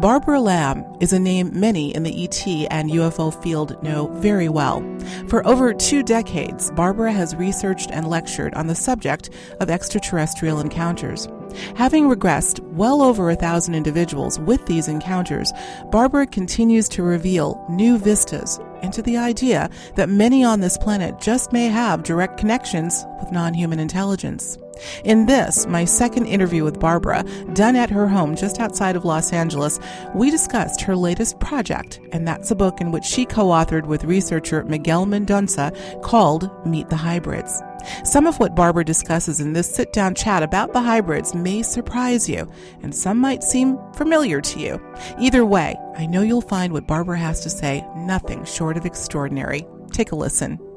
Barbara Lamb is a name many in the ET and UFO field know very well. For over two decades, Barbara has researched and lectured on the subject of extraterrestrial encounters. Having regressed well over a thousand individuals with these encounters, Barbara continues to reveal new vistas into the idea that many on this planet just may have direct connections with non human intelligence. In this, my second interview with Barbara, done at her home just outside of Los Angeles, we discussed her latest project, and that's a book in which she co authored with researcher Miguel Mendonca called Meet the Hybrids. Some of what Barbara discusses in this sit down chat about the hybrids may surprise you, and some might seem familiar to you. Either way, I know you'll find what Barbara has to say nothing short of extraordinary. Take a listen.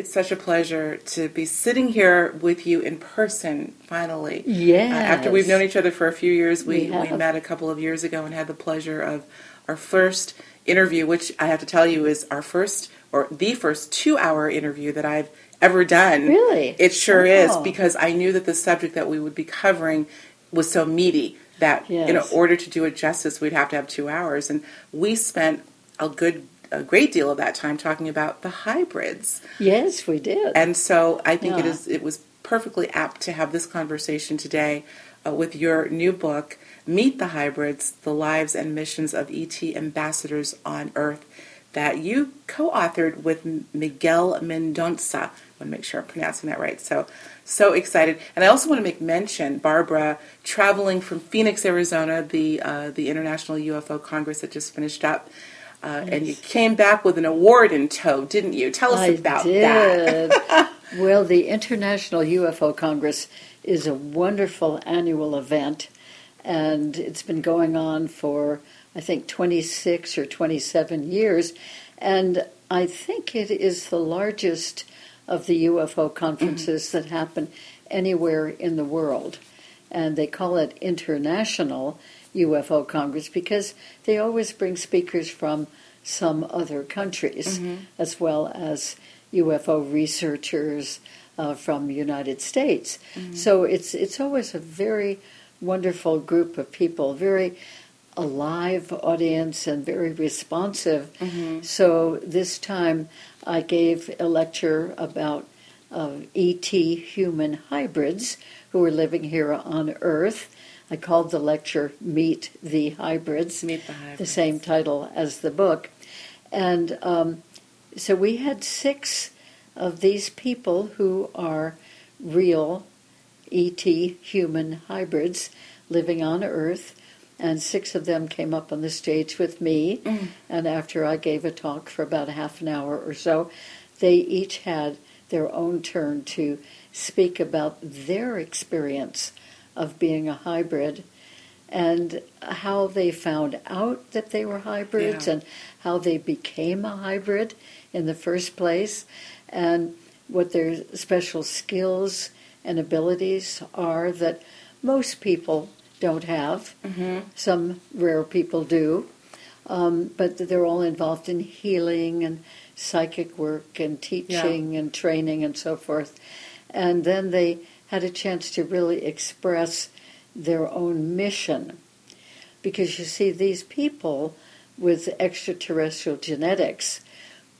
It's such a pleasure to be sitting here with you in person finally. Yes. Uh, after we've known each other for a few years, we, We we, met a couple of years ago and had the pleasure of our first interview, which I have to tell you is our first or the first two hour interview that I've ever done. Really? It sure is Wow. because I knew that the subject that we would be covering was so meaty that in order to do it justice, we'd have to have two hours. And we spent a good, a great deal of that time talking about the hybrids. Yes, we did. And so I think it Yeah. is it was perfectly apt to have this conversation today uh, with your new book, Meet the Hybrids: The Lives and Missions of ET Ambassadors on Earth, that you co-authored with Miguel Mendonca. I want to make sure I'm pronouncing that right. So so excited, and I also want to make mention, Barbara, traveling from Phoenix, Arizona, the uh, the International UFO Congress that just finished up. Uh, And you came back with an award in tow, didn't you? Tell us I about that. well, the International UFO Congress is a wonderful annual event, and it's been going on for, I think, 26 or 27 years. And I think it is the largest of the UFO conferences that happen anywhere in the world. And they call it International UFO Congress because they always bring speakers from some other countries, as well as UFO researchers uh, from the United States. So it's it's always a very wonderful group of people, very alive audience and very responsive. So this time I gave a lecture about uh, ET human hybrids who are living here on Earth. I called the lecture Meet the Hybrids, Meet the the same title as the book. And um, so we had six of these people who are real ET human hybrids living on Earth, and six of them came up on the stage with me. And after I gave a talk for about a half an hour or so, they each had their own turn to speak about their experience of being a hybrid and how they found out that they were hybrids Yeah. and how they became a hybrid in the first place and what their special skills and abilities are that most people don't have. Mm-hmm. Some rare people do. Um, but they're all involved in healing and psychic work and teaching and training and so forth. And then they had a chance to really express their own mission. Because you see, these people with extraterrestrial genetics,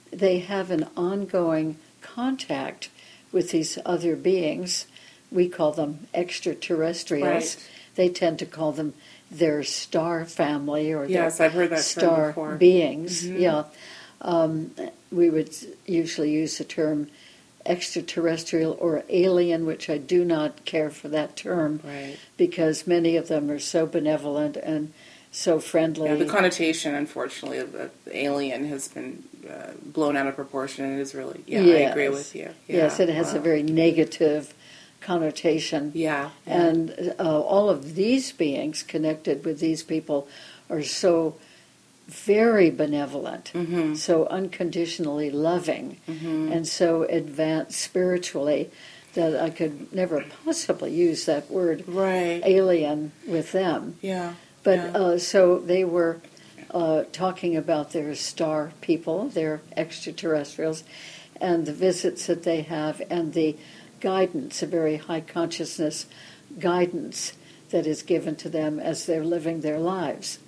they have an ongoing contact with these other beings. We call them extraterrestrials. Right. They tend to call them their star family or Yes, their I've heard that star beings. Mhm. Yeah, um, we would usually use the term extraterrestrial or alien, which I do not care for that term Right. because many of them are so benevolent and so friendly. Yeah, the connotation, unfortunately, of alien has been uh, blown out of proportion. It is really, yeah, I agree with you. yes, it has a very negative connotation. yeah, And uh, all of these beings connected with these people are so very benevolent, hmm so unconditionally loving, hmm and so advanced spiritually that I could never possibly use that word right, alien with them. yeah, But Yeah. uh, so they were uh, talking about their star people, their extraterrestrials, and the visits that they have, and the guidance, a very high consciousness guidance that is given to them as they're living their lives.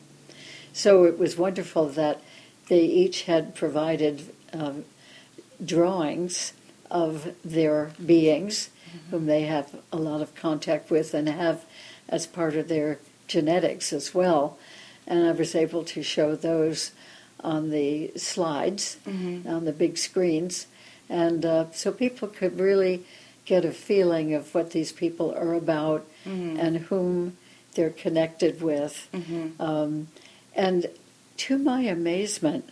So it was wonderful that they each had provided um, drawings of their beings, mm-hmm. whom they have a lot of contact with and have as part of their genetics as well. And I was able to show those on the slides, mm-hmm. on the big screens. And uh, so people could really get a feeling of what these people are about mm-hmm. and whom they're connected with. Mm-hmm. Um, and to my amazement,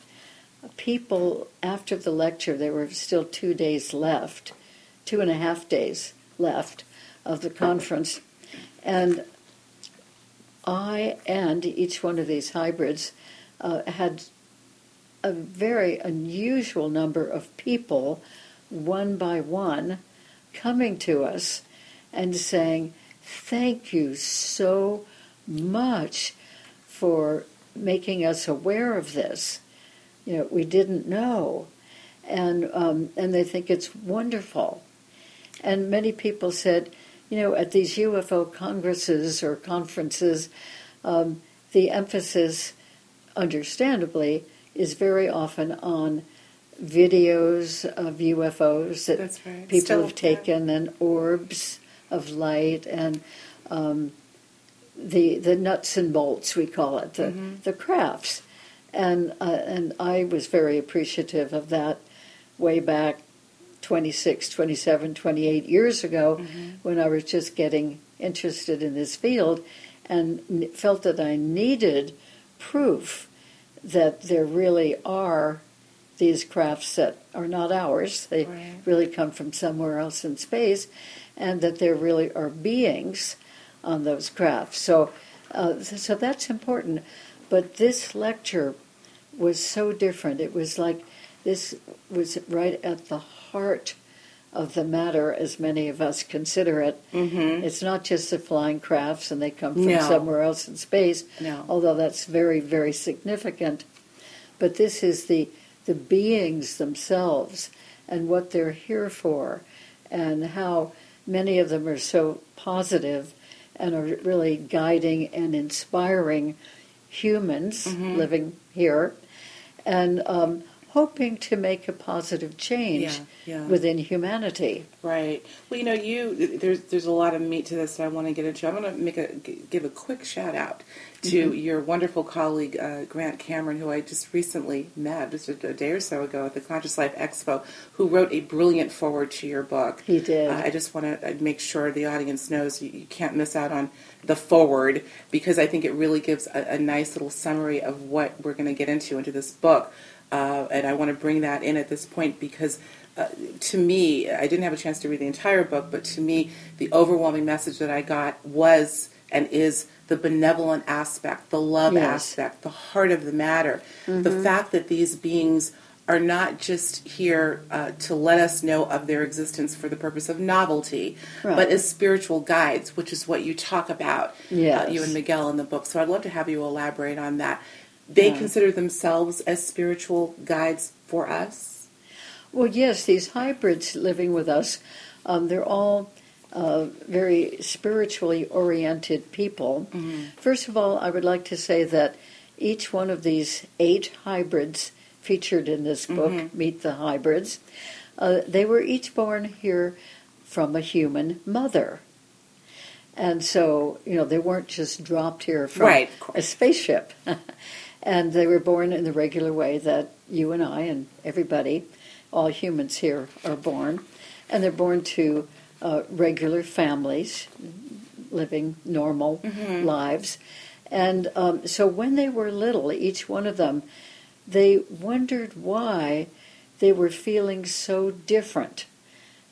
people after the lecture, there were still two days left, two and a half days left of the conference. And I and each one of these hybrids uh, had a very unusual number of people, one by one, coming to us and saying, Thank you so much for making us aware of this. You know, we didn't know. And, um, and they think it's wonderful. And many people said, you know, at these UFO congresses or conferences, um, the emphasis, understandably, is very often on videos of UFOs that right. people Still, have taken yeah. and orbs of light and um, the the nuts and bolts we call it the mm-hmm. the crafts and uh, and I was very appreciative of that way back 26 27 28 years ago mm-hmm. when I was just getting interested in this field and felt that I needed proof that there really are these crafts that are not ours. They right. really come from somewhere else in space, and that there really are beings on those crafts. So, uh, so that's important. But this lecture was so different. It was like this was right at the heart of the matter as many of us consider it. Mm-hmm. It's not just the flying crafts and they come from no. somewhere else in space, no. although that's very, very significant. But this is the, the beings themselves and what they're here for and how many of them are so positive and are really guiding and inspiring humans mm-hmm. living here. And um, hoping to make a positive change yeah, yeah. within humanity. Right. Well, you know, you there's there's a lot of meat to this that I want to get into. I'm going to make a give a quick shout out to mm-hmm. your wonderful colleague uh, Grant Cameron, who I just recently met just a, a, day or so ago at the Conscious Life Expo, who wrote a brilliant foreword to your book. He did. Uh, I just want to make sure the audience knows you, you, can't miss out on the foreword because I think it really gives a, a nice little summary of what we're going to get into into this book. Uh, and I want to bring that in at this point because uh, to me, I didn't have a chance to read the entire book, but to me, the overwhelming message that I got was and is the benevolent aspect, the love yes. aspect, the heart of the matter. Mm-hmm. The fact that these beings are not just here uh, to let us know of their existence for the purpose of novelty, right. but as spiritual guides, which is what you talk about, yes. uh, you and Miguel in the book. So I'd love to have you elaborate on that they yeah. consider themselves as spiritual guides for us? Well, yes, these hybrids living with us, um, they're all uh, very spiritually oriented people. Mm-hmm. First of all, I would like to say that each one of these eight hybrids featured in this book, mm-hmm. Meet the Hybrids, uh, they were each born here from a human mother. And so, you know, they weren't just dropped here from right, a spaceship. And they were born in the regular way that you and I and everybody, all humans here, are born. And they're born to uh, regular families, living normal mm-hmm. lives. And um, so when they were little, each one of them, they wondered why they were feeling so different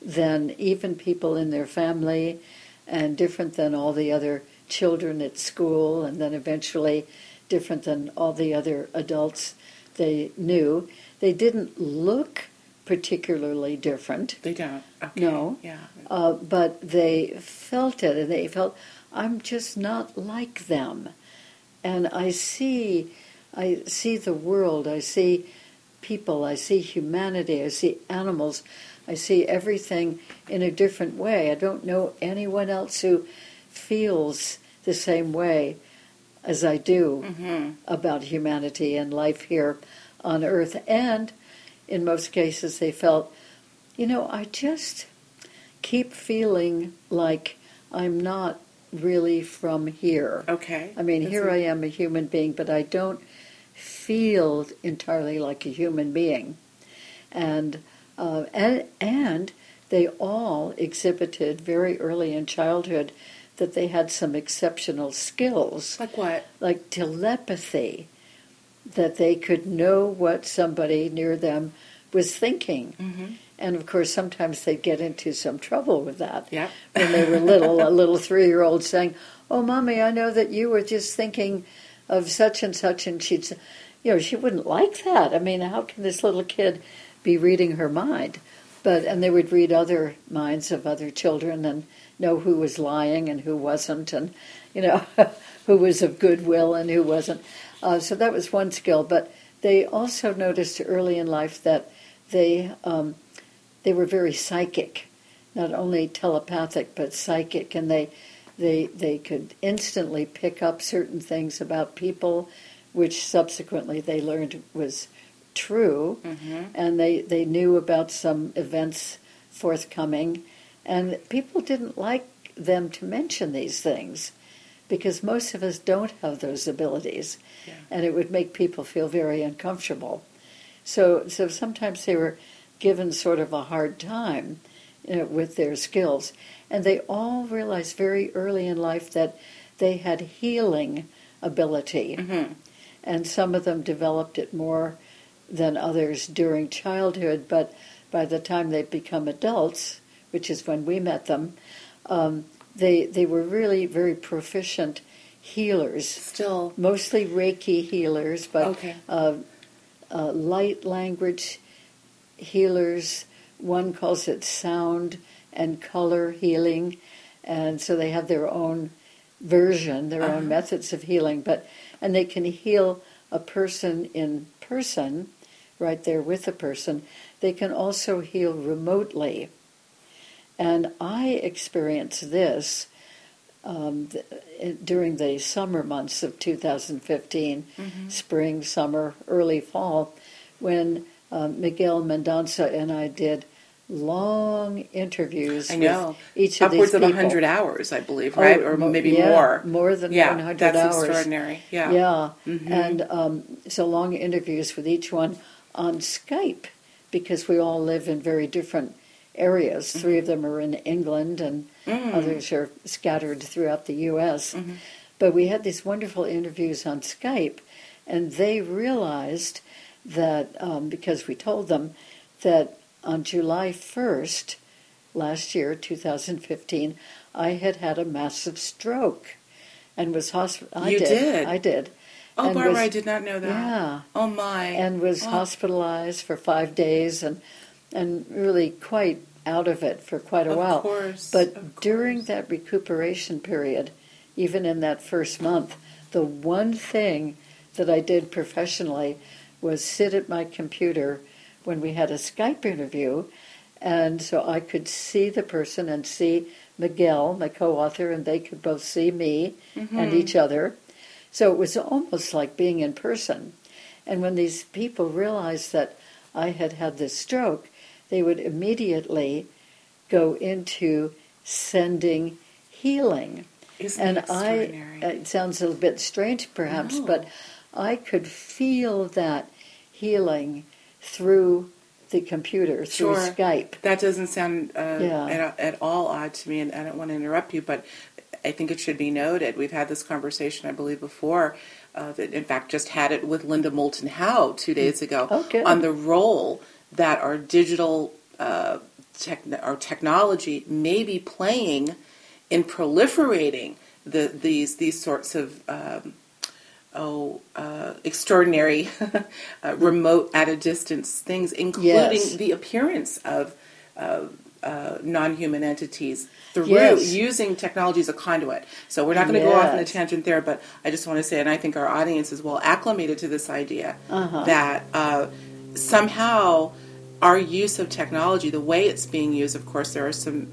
than even people in their family and different than all the other children at school and then eventually different than all the other adults they knew. They didn't look particularly different. They don't. Okay. No. Yeah. Uh, but they felt it, and they felt, I'm just not like them. And I see, I see the world. I see people. I see humanity. I see animals. I see everything in a different way. I don't know anyone else who feels the same way as I do Mm-hmm. about humanity and life here on Earth. And in most cases, they felt, you know, I just keep feeling like I'm not really from here. Okay. I mean, That's here I am a human being, but I don't feel entirely like a human being. And, uh, and, and they all exhibited very early in childhood that they had some exceptional skills, Like what? like telepathy, that they could know what somebody near them was thinking. Mm-hmm. And of course, sometimes they'd get into some trouble with that Yep. when they were little, a little three year old saying, Oh, mommy, I know that you were just thinking of such and such. And she'd say, You know, she wouldn't like that. I mean, how can this little kid be reading her mind? But, and they would read other minds of other children and know who was lying and who wasn't, and, you know, who was of goodwill and who wasn't. Uh, so that was one skill. But they also noticed early in life that they, um, they were very psychic, not only telepathic but psychic, and they they they could instantly pick up certain things about people, which subsequently they learned was true, Mm-hmm. and they they knew about some events forthcoming, and people didn't like them to mention these things because most of us don't have those abilities, Yeah. and it would make people feel very uncomfortable. So so sometimes they were given sort of a hard time you know, with their skills. And they all realized very early in life that they had healing ability. Mm-hmm. And some of them developed it more than others during childhood, but by the time they become adults, which is when we met them, um, they, they were really very proficient healers. Still. Mostly Reiki healers, but Okay. uh, uh, light language healers. One calls it sound and color healing, and so they have their own version, their Uh-huh. own methods of healing. But and they can heal a person in person, right there with the person. They can also heal remotely, and I experienced this um, th- during the summer months of 2015, Mm-hmm. spring, summer, early fall, when um, Miguel Mendonça and I did long interviews I know. each of Upwards these of people. 100 hours, I believe, Oh, right? or mo- maybe yeah, more. More than Yeah, 100 that's hours. extraordinary. Yeah. Yeah, Mhm. and um, so long interviews with each one on Skype because we all live in very different areas. Three of them are in England, and Mm. others are scattered throughout the U.S. Mhm. But we had these wonderful interviews on Skype, and they realized that um, because we told them that on July 1st last year, 2015, I had had a massive stroke and was hospital. I You did? I did. Oh, and Barbara, was- I did not know that. Yeah, Oh, my. and was Oh. hospitalized for five days and and really quite out of it for quite a Of while. course, But during that recuperation period, even in that first month, the one thing that I did professionally was sit at my computer when we had a Skype interview, and so I could see the person and see Miguel, my co-author, and they could both see me Mm-hmm. and each other. So it was almost like being in person. And when these people realized that I had had this stroke, they would immediately go into sending healing. Isn't and I, extraordinary? it sounds a little bit strange perhaps, No. but I could feel that healing through the computer, through Sure. Skype. That doesn't sound uh, Yeah. at, at all odd to me, and I don't want to interrupt you, but I think it should be noted. We've had this conversation, I believe, before. Uh, that in fact, just had it with Linda Moulton Howe two days ago Oh, good. on the role that our digital uh, tech, our technology may be playing in proliferating the, these these sorts of um, oh uh, extraordinary uh, remote at a distance things, including Yes. the appearance of uh, uh, non-human entities through Yes. using technology as a conduit. So we're not going to go off on a tangent there, but I just want to say, and I think our audience is well acclimated to this idea Uh-huh. that uh, somehow our use of technology, the way it's being used, of course, there are some.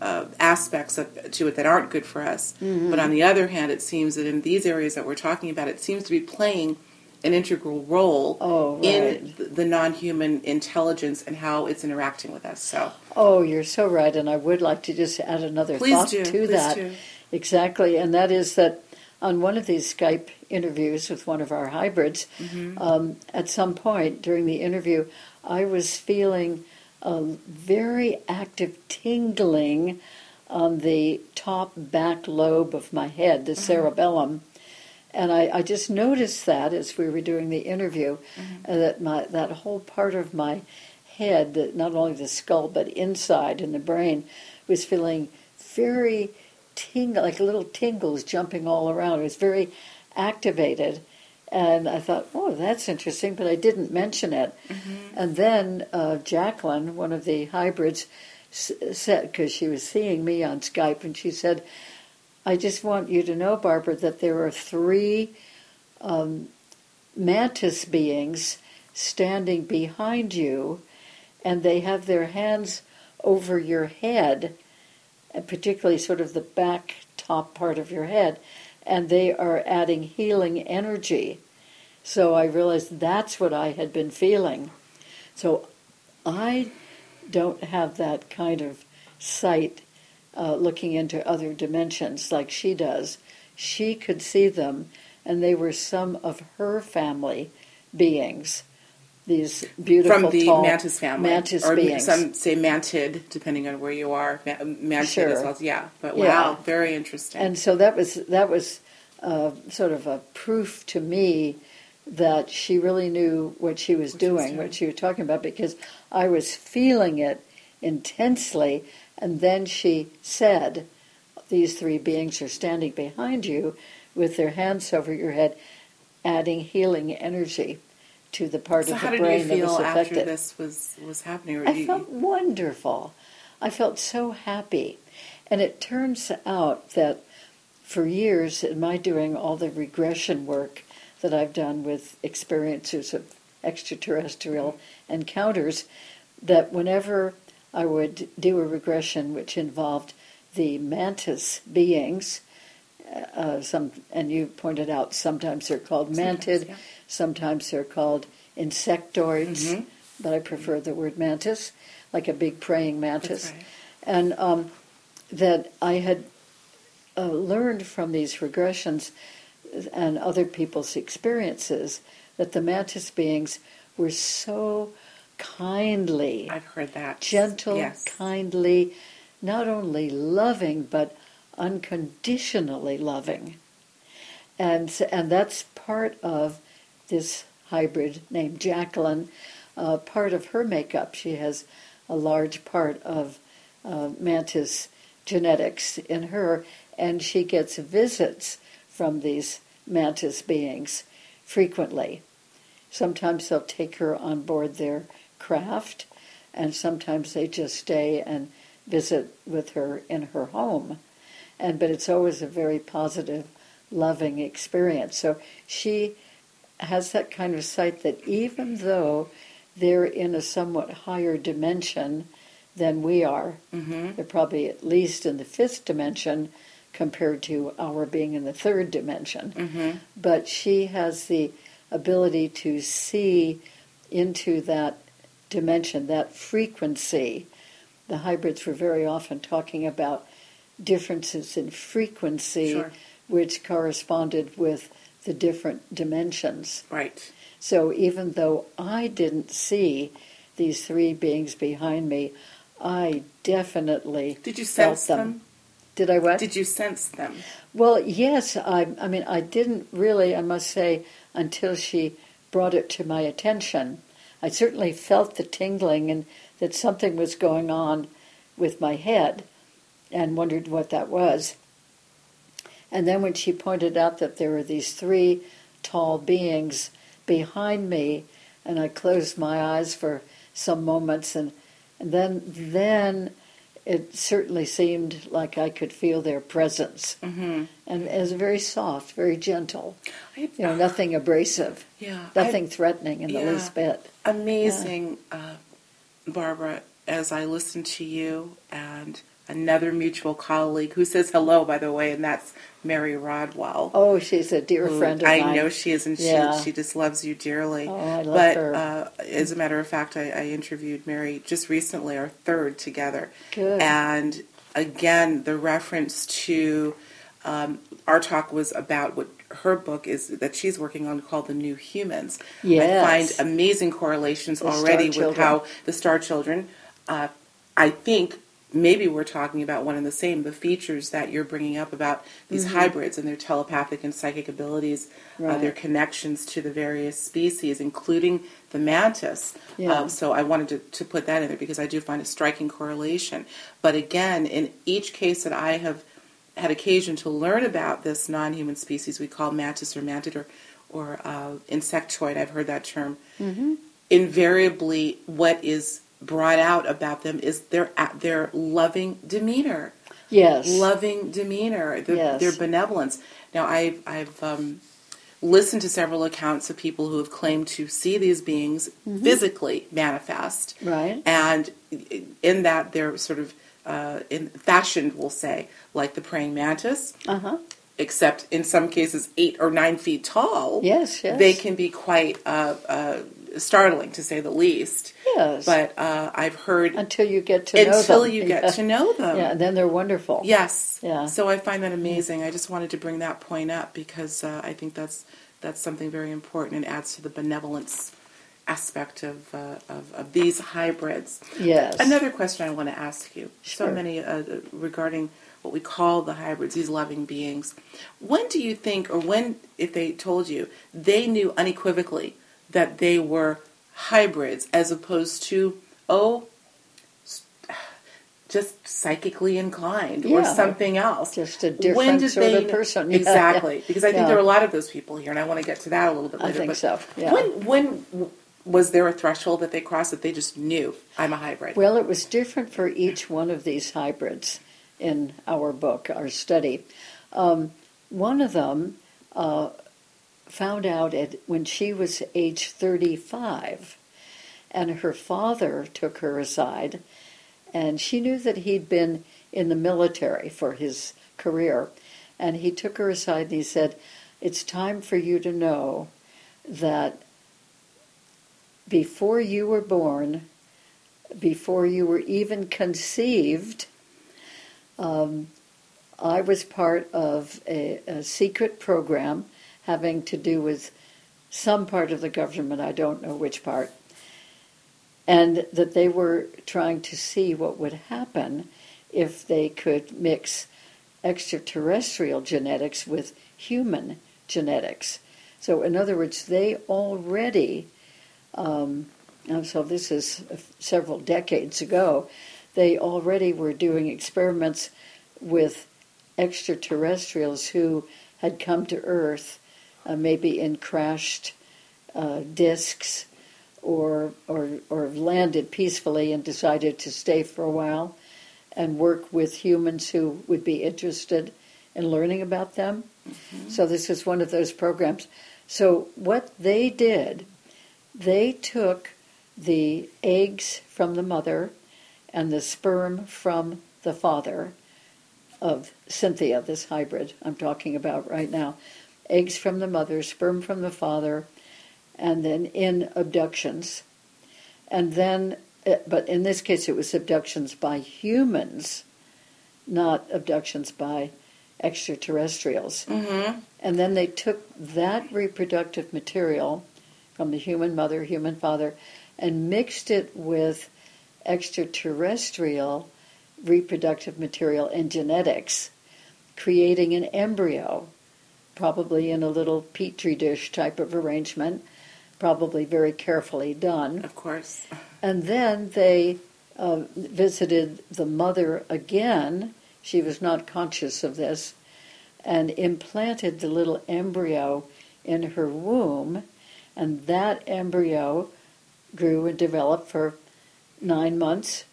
Uh, aspects of, to it that aren't good for us. Mm-hmm. But on the other hand, it seems that in these areas that we're talking about, it seems to be playing an integral role Oh, right. in the, the non-human intelligence and how it's interacting with us. So Oh, you're so right, and I would like to just add another Please thought do, to please that. do. Exactly, and that is that on one of these Skype interviews with one of our hybrids, Mm-hmm. um, at some point during the interview, I was feeling a very active tingling on the top back lobe of my head, the cerebellum. And I, I just noticed that as we were doing the interview, uh, that my that whole part of my head, that not only the skull but inside in the brain, was feeling very tingle, like little tingles jumping all around. It was very activated, and I thought, oh, that's interesting, but I didn't mention it. And then uh, Jacqueline, one of the hybrids, said because she was seeing me on Skype, and she said. I just want you to know, Barbara, that there are three um, mantis beings standing behind you, and they have their hands over your head, and particularly sort of the back top part of your head, and they are adding healing energy. So I realized that's what I had been feeling. So I don't have that kind of sight uh, looking into other dimensions like she does. She could see them, and they were some of her family beings. These beautiful, from the tall mantis family, mantis or beings. some say mantid, depending on where you are. Mantid Sure. as well. Yeah, but Yeah. wow, very interesting. And so that was that was uh, sort of a proof to me that she really knew what she was What she was doing, doing. what she was talking about, because I was feeling it intensely. And then she said, "These three beings are standing behind you, with their hands over your head, adding healing energy to the part so of how the did you brain that feel was after affected." this was was happening? Or I you- felt wonderful. I felt so happy. And it turns out that for years, in my doing all the regression work that I've done with experiencers of extraterrestrial encounters, that whenever I would do a regression which involved the mantis beings, uh, some, and you pointed out sometimes they're called mantid, yeah. Sometimes they're called insectoids, Mhm. but I prefer the word mantis, like a big praying mantis. Right. And um, that I had uh, learned from these regressions and other people's experiences that the mantis beings were so kindly, I've heard that. gentle, Yes. kindly, not only loving, but unconditionally loving. And, and that's part of this hybrid named Jacqueline. Uh, part of her makeup, she has a large part of uh, mantis genetics in her, and she gets visits from these mantis beings frequently. Sometimes they'll take her on board their craft, and sometimes they just stay and visit with her in her home. And but it's always a very positive, loving experience. So she has that kind of sight that even though they're in a somewhat higher dimension than we are, Mhm. they're probably at least in the fifth dimension compared to our being in the third dimension. Mhm. But she has the ability to see into that dimension, that frequency. The hybrids were very often talking about differences in frequency, Sure. which corresponded with the different dimensions. Right. So even though I didn't see these three beings behind me, I definitely Did you felt sense them. them? Did I what? Did you sense them? Well, yes. I, I mean, I didn't really, I must say, until she brought it to my attention. I certainly felt the tingling and that something was going on with my head and wondered what that was. And then when she pointed out that there were these three tall beings behind me, and I closed my eyes for some moments, and, and then then it certainly seemed like I could feel their presence, Mm-hmm. and it was very soft, very gentle. I, You know, nothing abrasive, yeah. nothing threatening in the least bit. I, amazing, uh, Barbara. As I listen to you, and another mutual colleague who says hello, by the way, and that's Mary Rodwell. Oh, she's a dear who friend of I mine. I know she is, and Yeah. she, she just loves you dearly. Oh, I love but her. Uh, as a matter of fact, I, I interviewed Mary just recently, our third together. Good. And again, the reference to um, our talk was about what her book is that she's working on called The New Humans. Yes. I find amazing correlations The already with how the Star Children, uh, I think maybe we're talking about one and the same, the features that you're bringing up about these hybrids and their telepathic and psychic abilities, uh, Mm-hmm. Their connections to the various species, including the mantis. Yeah. Um, so I wanted to, to put that in there because I do find a striking correlation. But again, in each case that I have had occasion to learn about this non-human species we call mantis or mantid or, or uh, insectoid, I've heard that term, Mm-hmm. invariably what is brought out about them is their their loving demeanor yes. loving demeanor, the, Yes. their benevolence. Now, I've, I've um, listened to several accounts of people who have claimed to see these beings Mm-hmm. physically manifest, Right. and in that they're sort of uh, in fashioned, we'll say, like the praying mantis, Uh huh. except in some cases eight or nine feet tall. Yes, yes. They can be quite uh, uh, startling, to say the least. Yes. But uh, I've heard until you get to know them. until you get Yeah. to know them. Yeah, then they're wonderful. Yes. Yeah. So I find that amazing. I just wanted to bring that point up because uh, I think that's that's something very important and adds to the benevolence aspect of uh, of, of these hybrids. Yes. Another question I want to ask you. So many uh, regarding what we call the hybrids, these loving beings. When do you think, or when, if they told you, they knew unequivocally that they were hybrids as opposed to, oh, just psychically inclined or something else? Just a When different did sort they of person. Yeah, Exactly, yeah. because I think Yeah. there are a lot of those people here, and I want to get to that a little bit later. I think but so, yeah. When when was there a threshold that they crossed that they just knew I'm a hybrid? Well, it was different for each one of these hybrids in our book, our study. Um, one of them uh, found out at, when she was age 35, and her father took her aside, and she knew that he'd been in the military for his career, and he took her aside and he said, "It's time for you to know that before you were born." before you were even conceived, um, I was part of a, a secret program having to do with some part of the government, I don't know which part, and that they were trying to see what would happen if they could mix extraterrestrial genetics with human genetics. So, in other words, they already um, so this is several decades ago, they already were doing experiments with extraterrestrials who had come to Earth, uh, maybe in crashed uh, discs, or, or or landed peacefully and decided to stay for a while, and work with humans who would be interested in learning about them. So this is one of those programs. So what they did, they took the eggs from the mother and the sperm from the father of Cynthia, this hybrid I'm talking about right now. Eggs from the mother, sperm from the father, and then in abductions. And then, eh, but in this case, it was abductions by humans, not abductions by extraterrestrials. Mm-hmm. And then they took that reproductive material from the human mother, human father, and mixed it with extraterrestrial reproductive material and genetics, creating an embryo, probably in a little petri dish type of arrangement, probably very carefully done. Of course. And then they uh, visited the mother again. She was not conscious of this, and implanted the little embryo in her womb. And that embryo grew and developed for nine months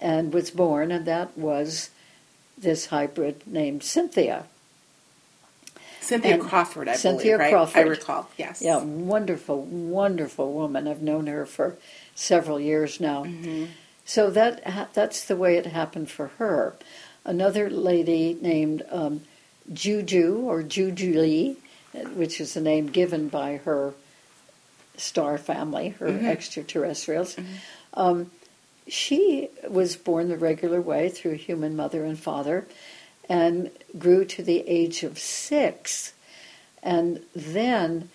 and was born, and that was this hybrid named Cynthia. Cynthia And Crawford, I Cynthia believe, right? Crawford. I recall. Yes. Yeah, wonderful, wonderful woman. I've known her for several years now. Mm-hmm. so that that's the way it happened for her. Another lady named um, Juju or Juju Lee, which is the name given by her star family, her Mhm. extraterrestrials. Um, she was born the regular way through human mother and father and grew to the age of six. And then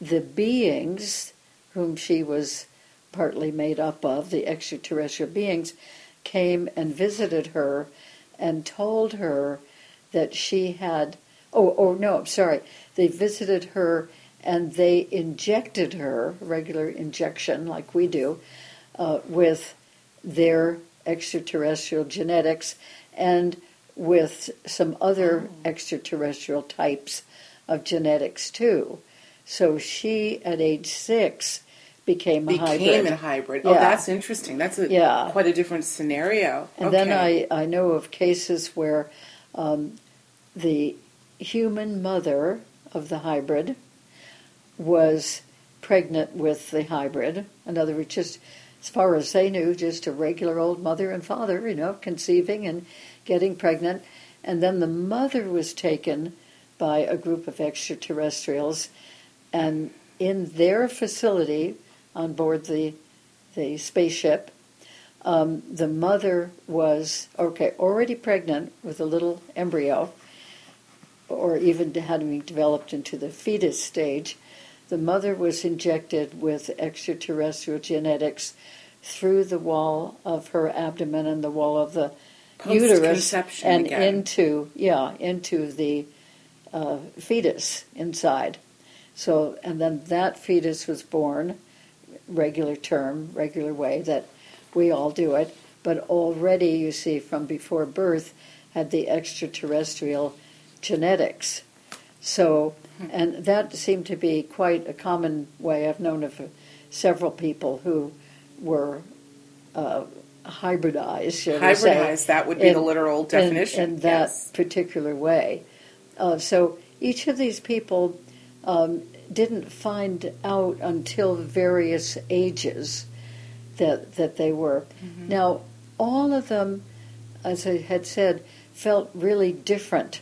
the beings whom she was partly made up of, the extraterrestrial beings, came and visited her and told her that she had. Oh, oh no, I'm sorry. They visited her and they injected her, regular injection like we do, uh, with their extraterrestrial genetics and with some other extraterrestrial types of genetics too. So she, at age six, became a Became hybrid. a hybrid. Oh, that's interesting. That's a, Yeah. quite a different scenario. And okay. then I, I know of cases where um, the human mother of the hybrid was pregnant with the hybrid. In other words, just as far as they knew, just a regular old mother and father, you know, conceiving and getting pregnant. And then the mother was taken by a group of extraterrestrials, and in their facility on board the the spaceship, um, the mother was okay already pregnant with a little embryo, or even having developed into the fetus stage. The mother was injected with extraterrestrial genetics through the wall of her abdomen and the wall of the uterus and again. into yeah into the uh, fetus inside. So and then that fetus was born, regular term, regular way that we all do it. But already you see from before birth had the extraterrestrial genetics. So and that seemed to be quite a common way. I've known of several people who were uh, hybridized. shall we say, that would be the literal in- definition. In, that yes. particular way. Uh, so each of these people um, didn't find out until various ages that that they were. Mm-hmm. Now, all of them, as I had said, felt really different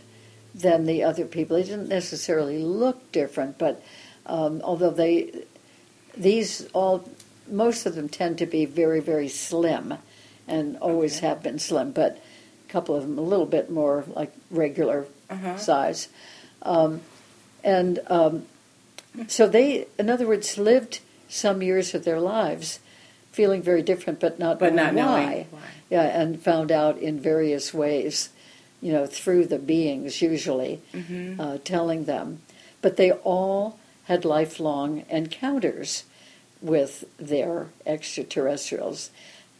than the other people. They didn't necessarily look different, but um, although they, these all, most of them tend to be very, very slim, and always Okay. have been slim. But a couple of them a little bit more like regular Uh-huh. size, um, and um, so they, in other words, lived some years of their lives feeling very different, but not But knowing not why. knowing why. Yeah, and found out in various ways, you know, through the beings usually Mm-hmm. uh, telling them. But they all had lifelong encounters with their extraterrestrials,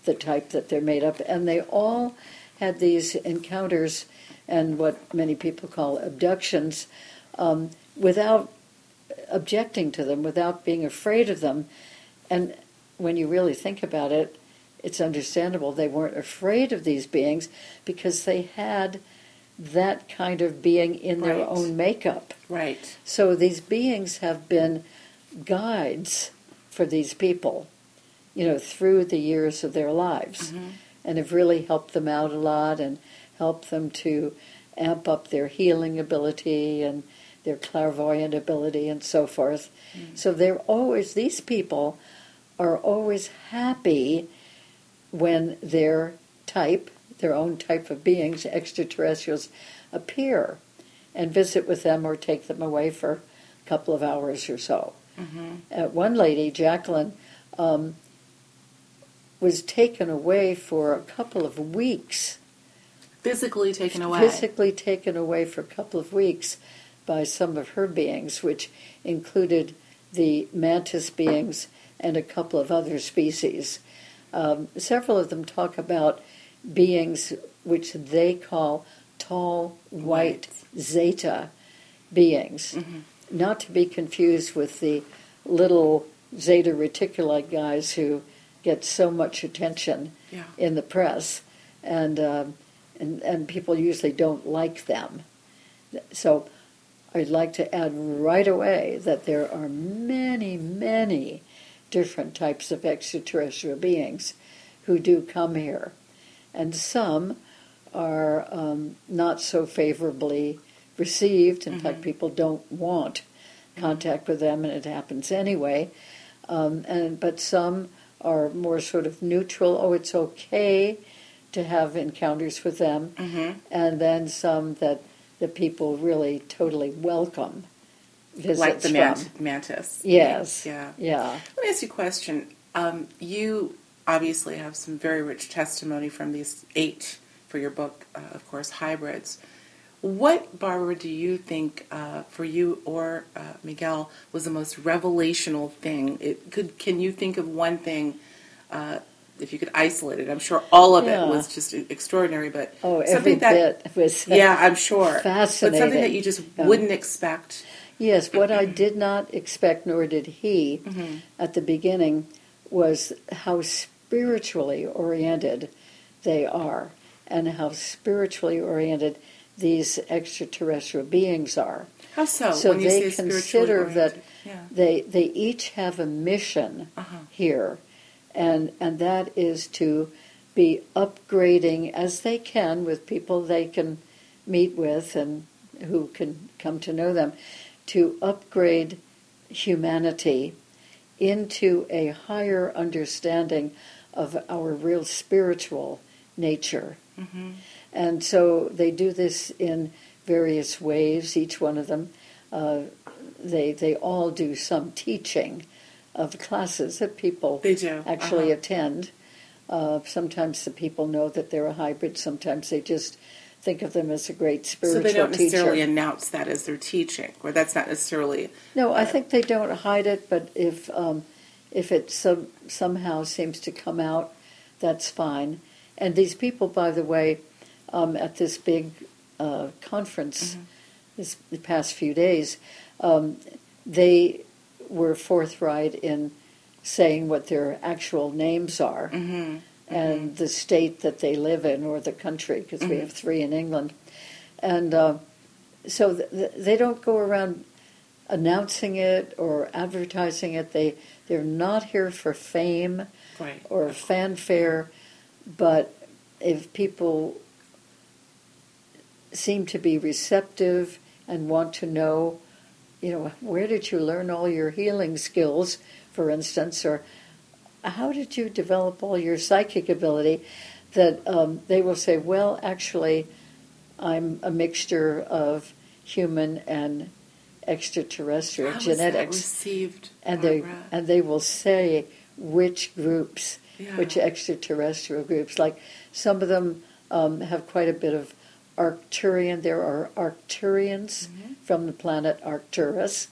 the type that they're made up, and they all had these encounters and what many people call abductions um, without objecting to them, without being afraid of them. And when you really think about it, it's understandable they weren't afraid of these beings because they had that kind of being in their Right. own makeup. Right. So these beings have been guides for these people, you know, through the years of their lives, and have really helped them out a lot and helped them to amp up their healing ability and their clairvoyant ability and so forth. So they're always these people are always happy when their type, their own type of beings, extraterrestrials, appear and visit with them or take them away for a couple of hours or so. Uh, one lady, Jacqueline, um, was taken away for a couple of weeks, Physically taken away. physically taken away for a couple of weeks by some of her beings, which included the mantis beings and a couple of other species. Um, several of them talk about beings which they call tall white zeta beings, not to be confused with the little zeta reticuli guys who get so much attention Yeah. in the press, and um, and and people usually don't like them. So I'd like to add right away that there are many, many different types of extraterrestrial beings who do come here, and some are um, not so favorably received. In fact, people don't want contact with them, and it happens anyway. Um, and but some are more sort of neutral. Oh, it's okay to have encounters with them, and then some that the people really totally welcome visits like the from. mant- mantis. Yes. Yeah. Yeah. Let me ask you a question. Um, you obviously have some very rich testimony from these eight for your book, uh, of course, hybrids. What, Barbara, do you think uh, for you or uh, Miguel was the most revelational thing? It could. Can you think of one thing? Uh, if you could isolate it, I'm sure all of Yeah. it was just extraordinary. But Oh, something every that, bit was yeah, I'm sure. But something that you just Yeah. wouldn't expect. Yes, what I did not expect, nor did he, Mm-hmm. at the beginning, was how spiritually oriented they are, and how spiritually oriented these extraterrestrial beings are. How so? so when you they consider that? Yeah. they they each have a mission Uh-huh. here, and and that is to be upgrading as they can with people they can meet with and who can come to know them, to upgrade humanity into a higher understanding of our real spiritual nature. Mm-hmm. And so they do this in various ways, each one of them. Uh, they, they all do some teaching of classes that people They do. actually Uh-huh. attend. Uh, sometimes the people know that they're a hybrid, sometimes they just think of them as a great spiritual. So they don't necessarily teacher. announce that as their teaching, or that's not necessarily. No, I uh, think they don't hide it, but if um, if it some, somehow seems to come out, that's fine. And these people, by the way, um, at this big uh, conference this the past few days, um, they were forthright in saying what their actual names are Mm-hmm. and the state that they live in or the country, because we have three in England. And uh, so th- they don't go around announcing it or advertising it. They, they're not here for fame Right. or fanfare, but if people seem to be receptive and want to know, you know, where did you learn all your healing skills, for instance, or how did you develop all your psychic ability, that um, they will say, well, actually, I'm a mixture of human and extraterrestrial How genetics and they and they will say which groups, Yeah. which extraterrestrial groups. Like some of them um, have quite a bit of Arcturian. There are Arcturians Mm-hmm. from the planet Arcturus,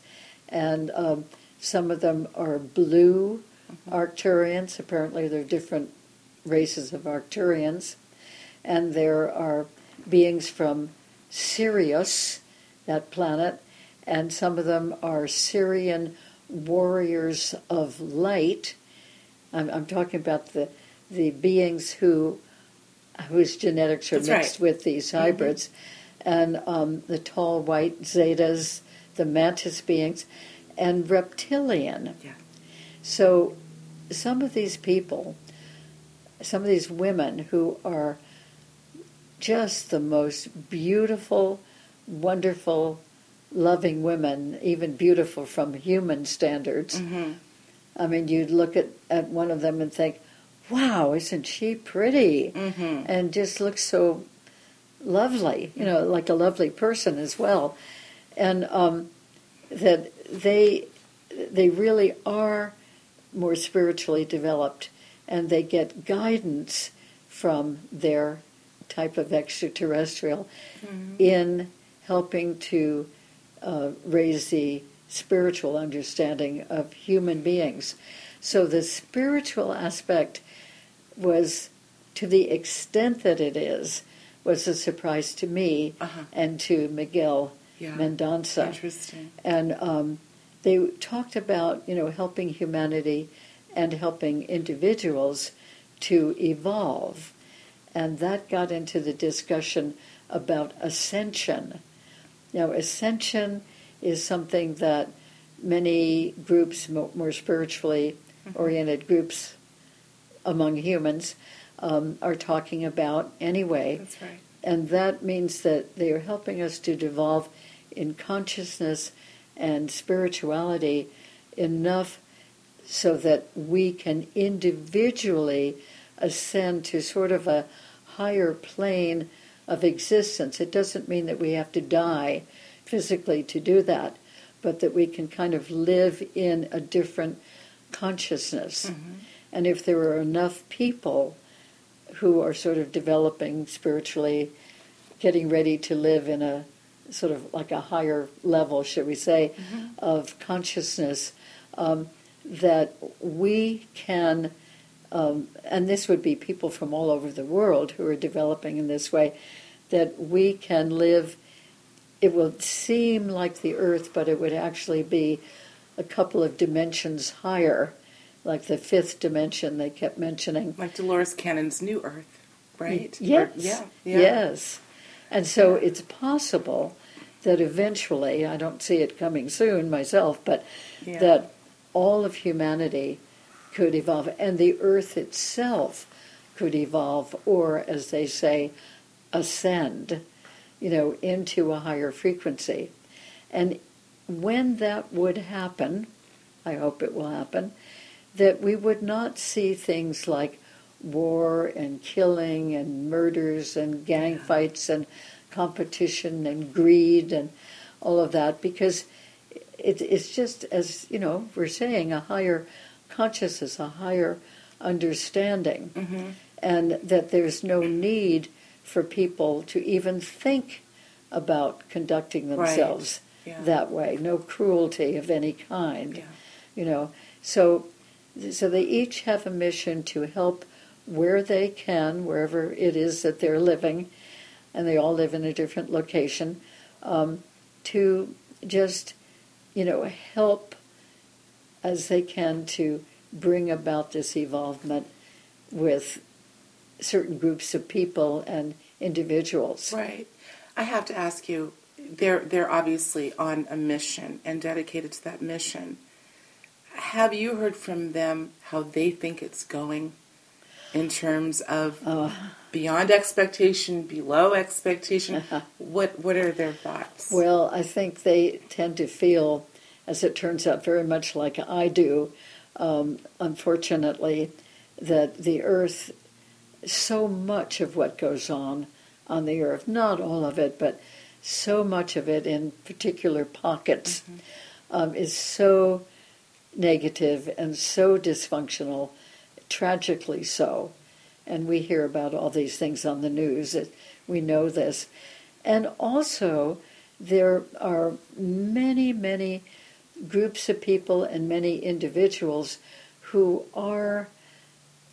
and um, some of them are blue Mm-hmm. Arcturians. Apparently, there are different races of Arcturians, and there are beings from Sirius, that planet, and some of them are Sirian warriors of light. I'm, I'm talking about the the beings who whose genetics are That's mixed right. with these hybrids, and um, the tall white zetas, the mantis beings, and reptilian. Yeah. So, some of these people, some of these women who are just the most beautiful, wonderful, loving women, even beautiful from human standards. Mm-hmm. I mean, you'd look at, at one of them and think, wow, isn't she pretty? Mm-hmm. And just looks so lovely, you know, like a lovely person as well. And um, that they, they really are more spiritually developed and they get guidance from their type of extraterrestrial in helping to uh, raise the spiritual understanding of human beings. So the spiritual aspect was, to the extent that it is, was a surprise to me Uh-huh. and to Miguel Yeah. Mendonça Interesting. and um, they talked about you know helping humanity and helping individuals to evolve and that got into the discussion about ascension now ascension is something that many groups more spiritually oriented groups among humans um, are talking about anyway. That's right. And that means that they are helping us to devolve in consciousness and spirituality enough so that we can individually ascend to sort of a higher plane of existence. It doesn't mean that we have to die physically to do that, but that we can kind of live in a different consciousness. Mm-hmm. And if there are enough people who are sort of developing spiritually, getting ready to live in a sort of like a higher level, should we say, Mm-hmm. of consciousness, um, that we can, um, and this would be people from all over the world who are developing in this way, that we can live. It will seem like the earth, but it would actually be a couple of dimensions higher, like the fifth dimension they kept mentioning. Like Dolores Cannon's New Earth, right? Yes. Or- yeah. Yeah. Yes. And so it's possible that eventually, I don't see it coming soon myself, but Yeah. that all of humanity could evolve and the earth itself could evolve or as they say ascend you know into a higher frequency and when that would happen i hope it will happen that we would not see things like war and killing and murders and gang fights and competition and greed and all of that because it, it's just as you know we're saying a higher consciousness a higher understanding Mhm. and that there's no need for people to even think about conducting Right. themselves Yeah. that way no cruelty of any kind Yeah. you know so so they each have a mission to help where they can wherever it is that they're living and they all live in a different location um, to just you know help as they can to bring about this evolvement with certain groups of people and individuals Right. I have to ask you, they're they're obviously on a mission and dedicated to that mission. Have you heard from them how they think it's going in terms of Uh, beyond expectation, below expectation? What what are their thoughts? Well, I think they tend to feel, as it turns out, very much like I do, um, unfortunately, that the earth, so much of what goes on on the earth, not all of it, but so much of it in particular pockets, um, is so negative and so dysfunctional, tragically so. And we hear about all these things on the news. We know this. And also, there are many, many groups of people and many individuals who are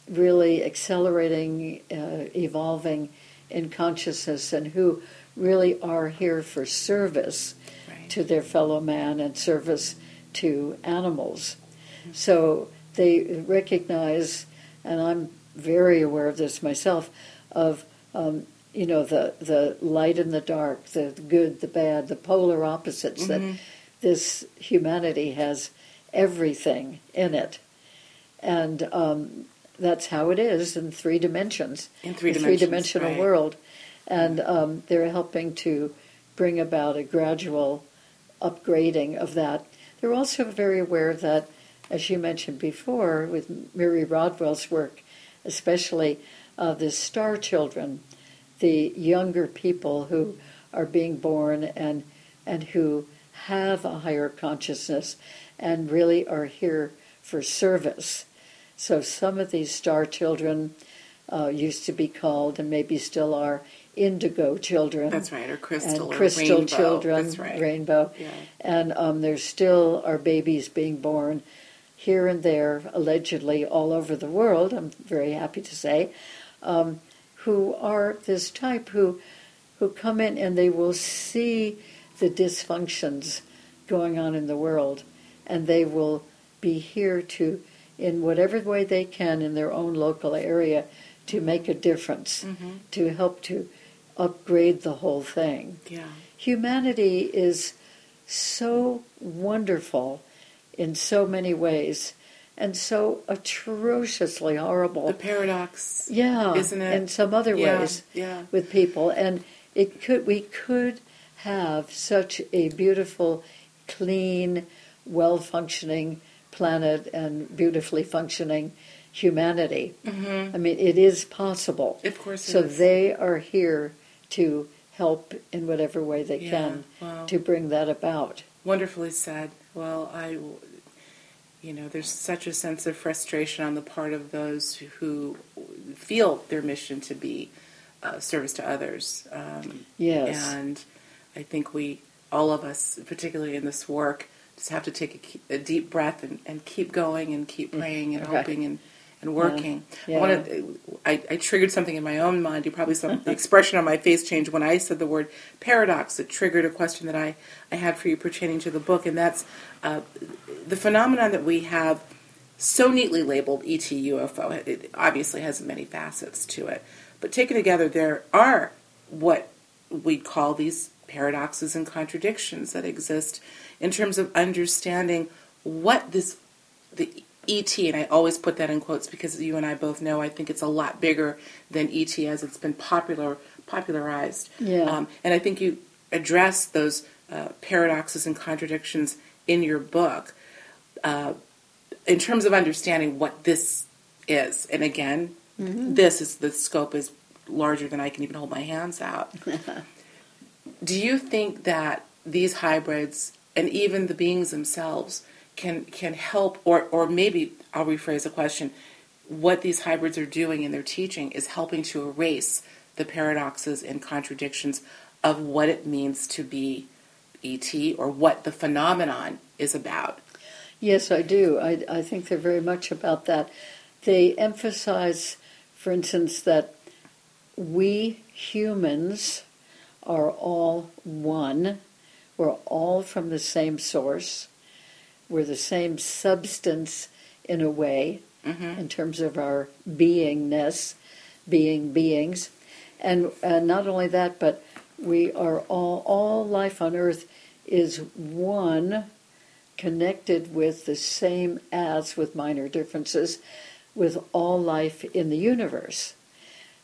really accelerating, uh, evolving in consciousness, and who really are here for service Right. to their fellow man and service to animals. So they recognize, and I'm very aware of this myself, of um, you know the the light and the dark, the good, the bad, the polar opposites. That this humanity has everything in it, and um, that's how it is in three dimensions, In three dimensions, three-dimensional right. world, and um, they're helping to bring about a gradual upgrading of that. They're also very aware that, as you mentioned before, with Mary Rodwell's work, especially uh, the star children, the younger people who are being born and and who have a higher consciousness and really are here for service. So some of these star children uh, used to be called, and maybe still are, indigo children That's right, or crystal and or crystal rainbow. children, That's right. rainbow, Yeah. and um, there still are babies being born here and there, allegedly all over the world. I'm very happy to say, um, who are this type who who come in and they will see the dysfunctions going on in the world, and they will be here to, in whatever way they can in their own local area, to make a difference, Mm-hmm. to help to upgrade the whole thing. Yeah. Humanity is so wonderful in so many ways and so atrociously horrible. The paradox. Yeah, isn't it? In some other Yeah, ways, yeah. with people, and it could we could have such a beautiful, clean, well functioning planet and beautifully functioning humanity. Mm-hmm. I mean, it is possible. Of course it so is. they are here to help in whatever way they Yeah, can wow. to bring that about. Wonderfully said. Well, I, you know, there's such a sense of frustration on the part of those who feel their mission to be uh, service to others. Um, Yes. And I think we, all of us, particularly in this work, just have to take a, a deep breath and, and keep going and keep praying and Mm, Right. hoping and, and working. Yeah. I, want to, I, I triggered something in my own mind. You probably saw the expression on my face change when I said the word paradox. It triggered a question that I, I had for you pertaining to the book, and that's uh, the phenomenon that we have so neatly labeled ET UFO. It- It obviously has many facets to it. But taken together, there are what we'd call these paradoxes and contradictions that exist in terms of understanding what this the ET, and I always put that in quotes because you and I both know I think it's a lot bigger than ET as it's been popular popularized. Yeah. Um, and I think you address those uh, paradoxes and contradictions in your book uh, in terms of understanding what this is. And again, this is the scope is larger than I can even hold my hands out. Do you think that these hybrids and even the beings themselves can can help, or or maybe I'll rephrase the question: What these hybrids are doing in their teaching is helping to erase the paradoxes and contradictions of what it means to be ET or what the phenomenon is about. Yes, I do. I, I think they're very much about that. They emphasize, for instance, that we humans are all one. We're all from the same source. We're the same substance in a way, in terms of our beingness, being beings. And uh, not only that, but we are all, all life on earth is one connected with the same as, with minor differences, with all life in the universe.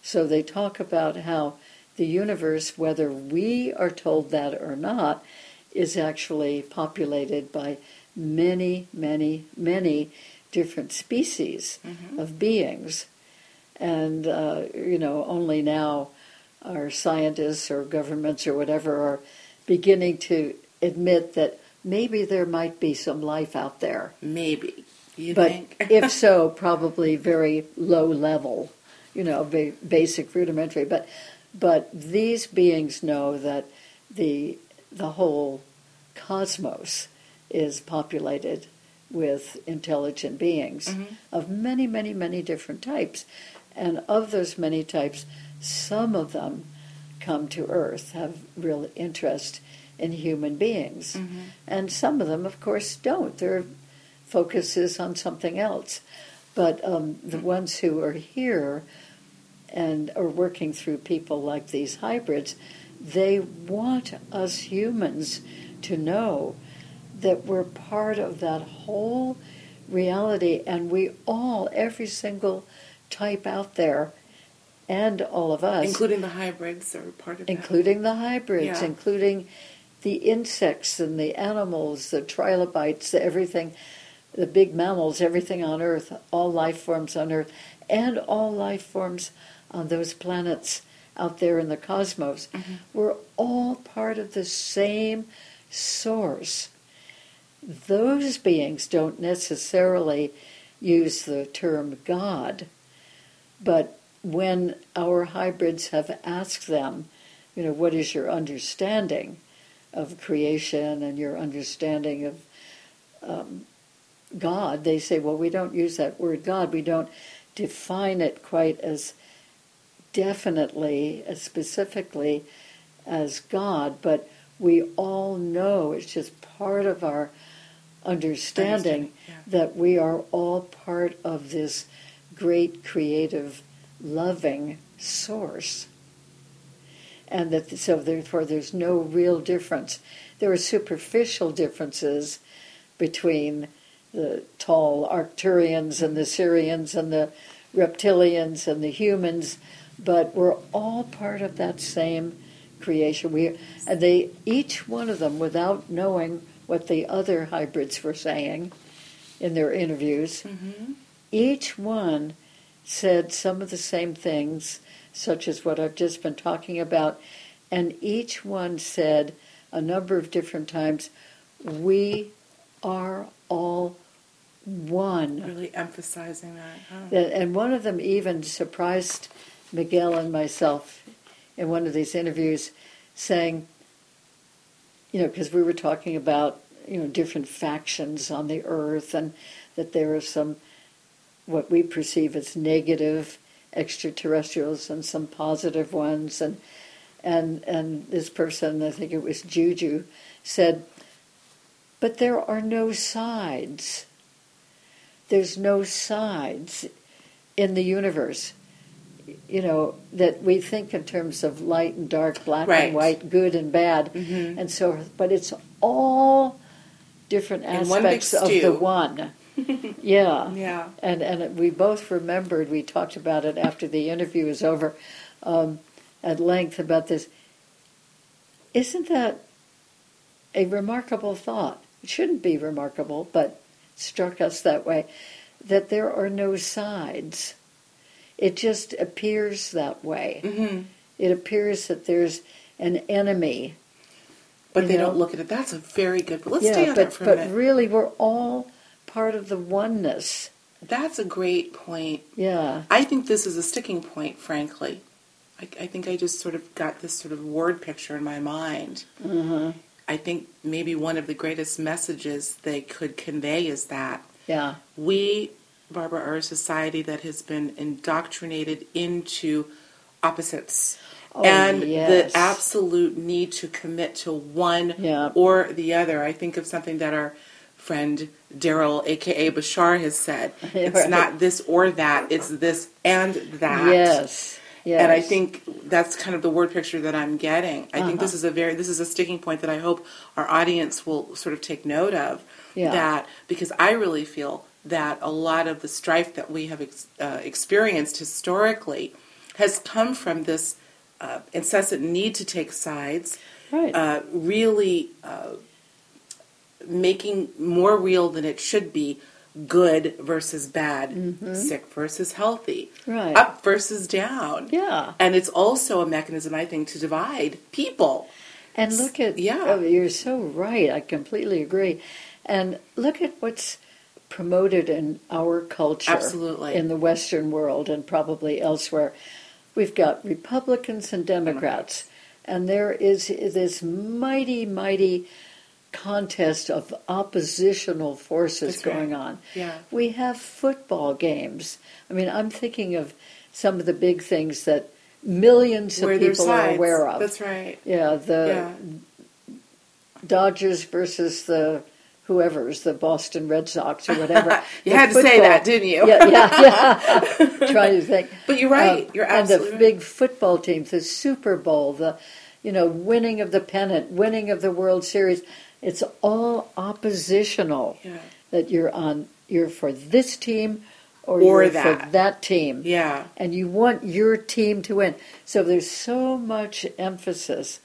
So they talk about how the universe, whether we are told that or not, is actually populated by many, many, many different species of beings. And, uh, you know, only now our scientists or governments or whatever are beginning to admit that maybe there might be some life out there. Maybe you But if so, probably very low level, you know, ba- basic, rudimentary. But but these beings know that the the whole cosmos is populated with intelligent beings mm-hmm. of many, many, many different types, and of those many types, some of them come to Earth, have real interest in human beings, mm-hmm. and some of them, of course, don't. Their focus is on something else. But um, the mm-hmm. ones who are here and are working through people like these hybrids, they want us humans to know that we're part of that whole reality and we all, every single type out there, and all of us, including the hybrids are part of that. including the hybrids, Yeah. including the insects and the animals, the trilobites, the everything, the big mammals, everything on Earth, all life forms on Earth, and all life forms on those planets out there in the cosmos. Mm-hmm. We're all part of the same source. Those beings don't necessarily use the term God, but when our hybrids have asked them, you know, what is your understanding of creation and your understanding of um, God, they say, well, we don't use that word God. We don't define it quite as definitely, as specifically as God, but we all know it's just part of our understanding yeah. that we are all part of this great creative loving source and that so therefore there's no real difference there are superficial differences between the tall Arcturians and the Sirians and the reptilians and the humans, but we're all part of that same creation. We and they each one of them, without knowing what the other hybrids were saying in their interviews, Mm-hmm. each one said some of the same things, such as what I've just been talking about, and each one said a number of different times, "We are all one." Really emphasizing that. Huh? That- And one of them even surprised Miguel and myself in one of these interviews, saying, you know, because we were talking about, you know, different factions on the earth and that there are some, what we perceive as negative extraterrestrials and some positive ones. And, and, and this person, I think it was Juju, said, but there are no sides. There's no sides in the universe. You know, that we think in terms of light and dark, black Right. and white, good and bad. Mhm. And so, but it's all different In one big aspects of the one. yeah. Yeah. And and we both remembered. We talked about it after the interview was over, um, at length about this. Isn't that a remarkable thought? It shouldn't be remarkable, but struck us that way. That there are no sides. It just appears that way. hmm It appears that there's an enemy. But they know? don't look at it. That's a very good. Let's yeah, stay on but that for a but minute. really, we're all part of the oneness. That's a great point. Yeah. I think this is a sticking point, frankly. I, I think I just sort of got this sort of word picture in my mind. hmm I think maybe one of the greatest messages they could convey is that Yeah. we, Barbara, are a society that has been indoctrinated into opposites. Oh, and yes. the absolute need to commit to one Yeah. or the other. I think of something that our friend Daryl, aka Bashar, has said. It's Right. not this or that, it's this and that. Yes. Yes. And I think that's kind of the word picture that I'm getting. I think this Uh-huh. is a very this is a sticking point that I hope our audience will sort of take note of. Yeah. That because I really feel that a lot of the strife that we have ex, uh, experienced historically has come from this uh, incessant need to take sides, Right. uh, really uh, making more real than it should be good versus bad, sick versus healthy, Mm-hmm. Right. up versus down. yeah. And it's also a mechanism, I think, to divide people. And look at Yeah. oh, you're so right. I completely agree. And look at what's promoted in our culture, Absolutely. in the Western world and probably elsewhere. We've got Republicans and Democrats, and there is this mighty, mighty contest of oppositional forces That's right. going on. Yeah. We have football games. I mean, I'm thinking of some of the big things that millions of Where people are aware of. That's right. Yeah, the yeah. Dodgers versus the whoever's the Boston Red Sox or whatever. You had to say that, didn't you? Yeah, yeah, yeah. Trying to think. But you're right. Um, You're absolutely and the big football teams, the Super Bowl, the you know winning of the pennant, winning of the World Series. It's all oppositional. Yeah. That you're on, you're for this team, or, Or you're that. for that team Yeah. and you want your team to win. So there's so much emphasis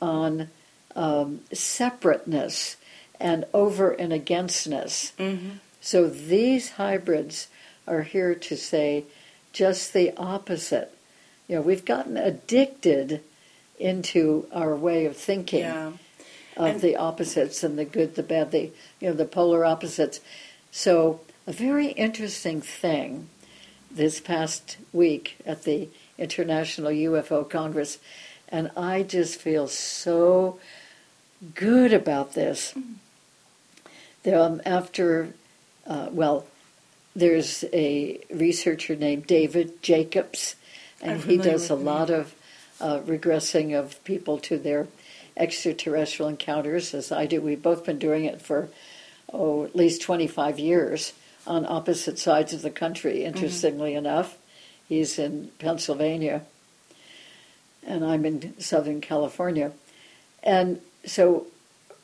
on um, separateness and over and againstness. Mm-hmm. So these hybrids are here to say just the opposite. You know, we've gotten addicted into our way of thinking Yeah. of And- the opposites and the good, the bad, the you know the polar opposites. So a very interesting thing this past week at the International UFO Congress, and I just feel so good about this. There, um, after, uh, well, there's a researcher named David Jacobs, and he does a lot of uh, regressing of people to their extraterrestrial encounters, as I do. We've both been doing it for, oh, at least 25 years on opposite sides of the country, interestingly enough. He's in Pennsylvania, and I'm in Southern California. And so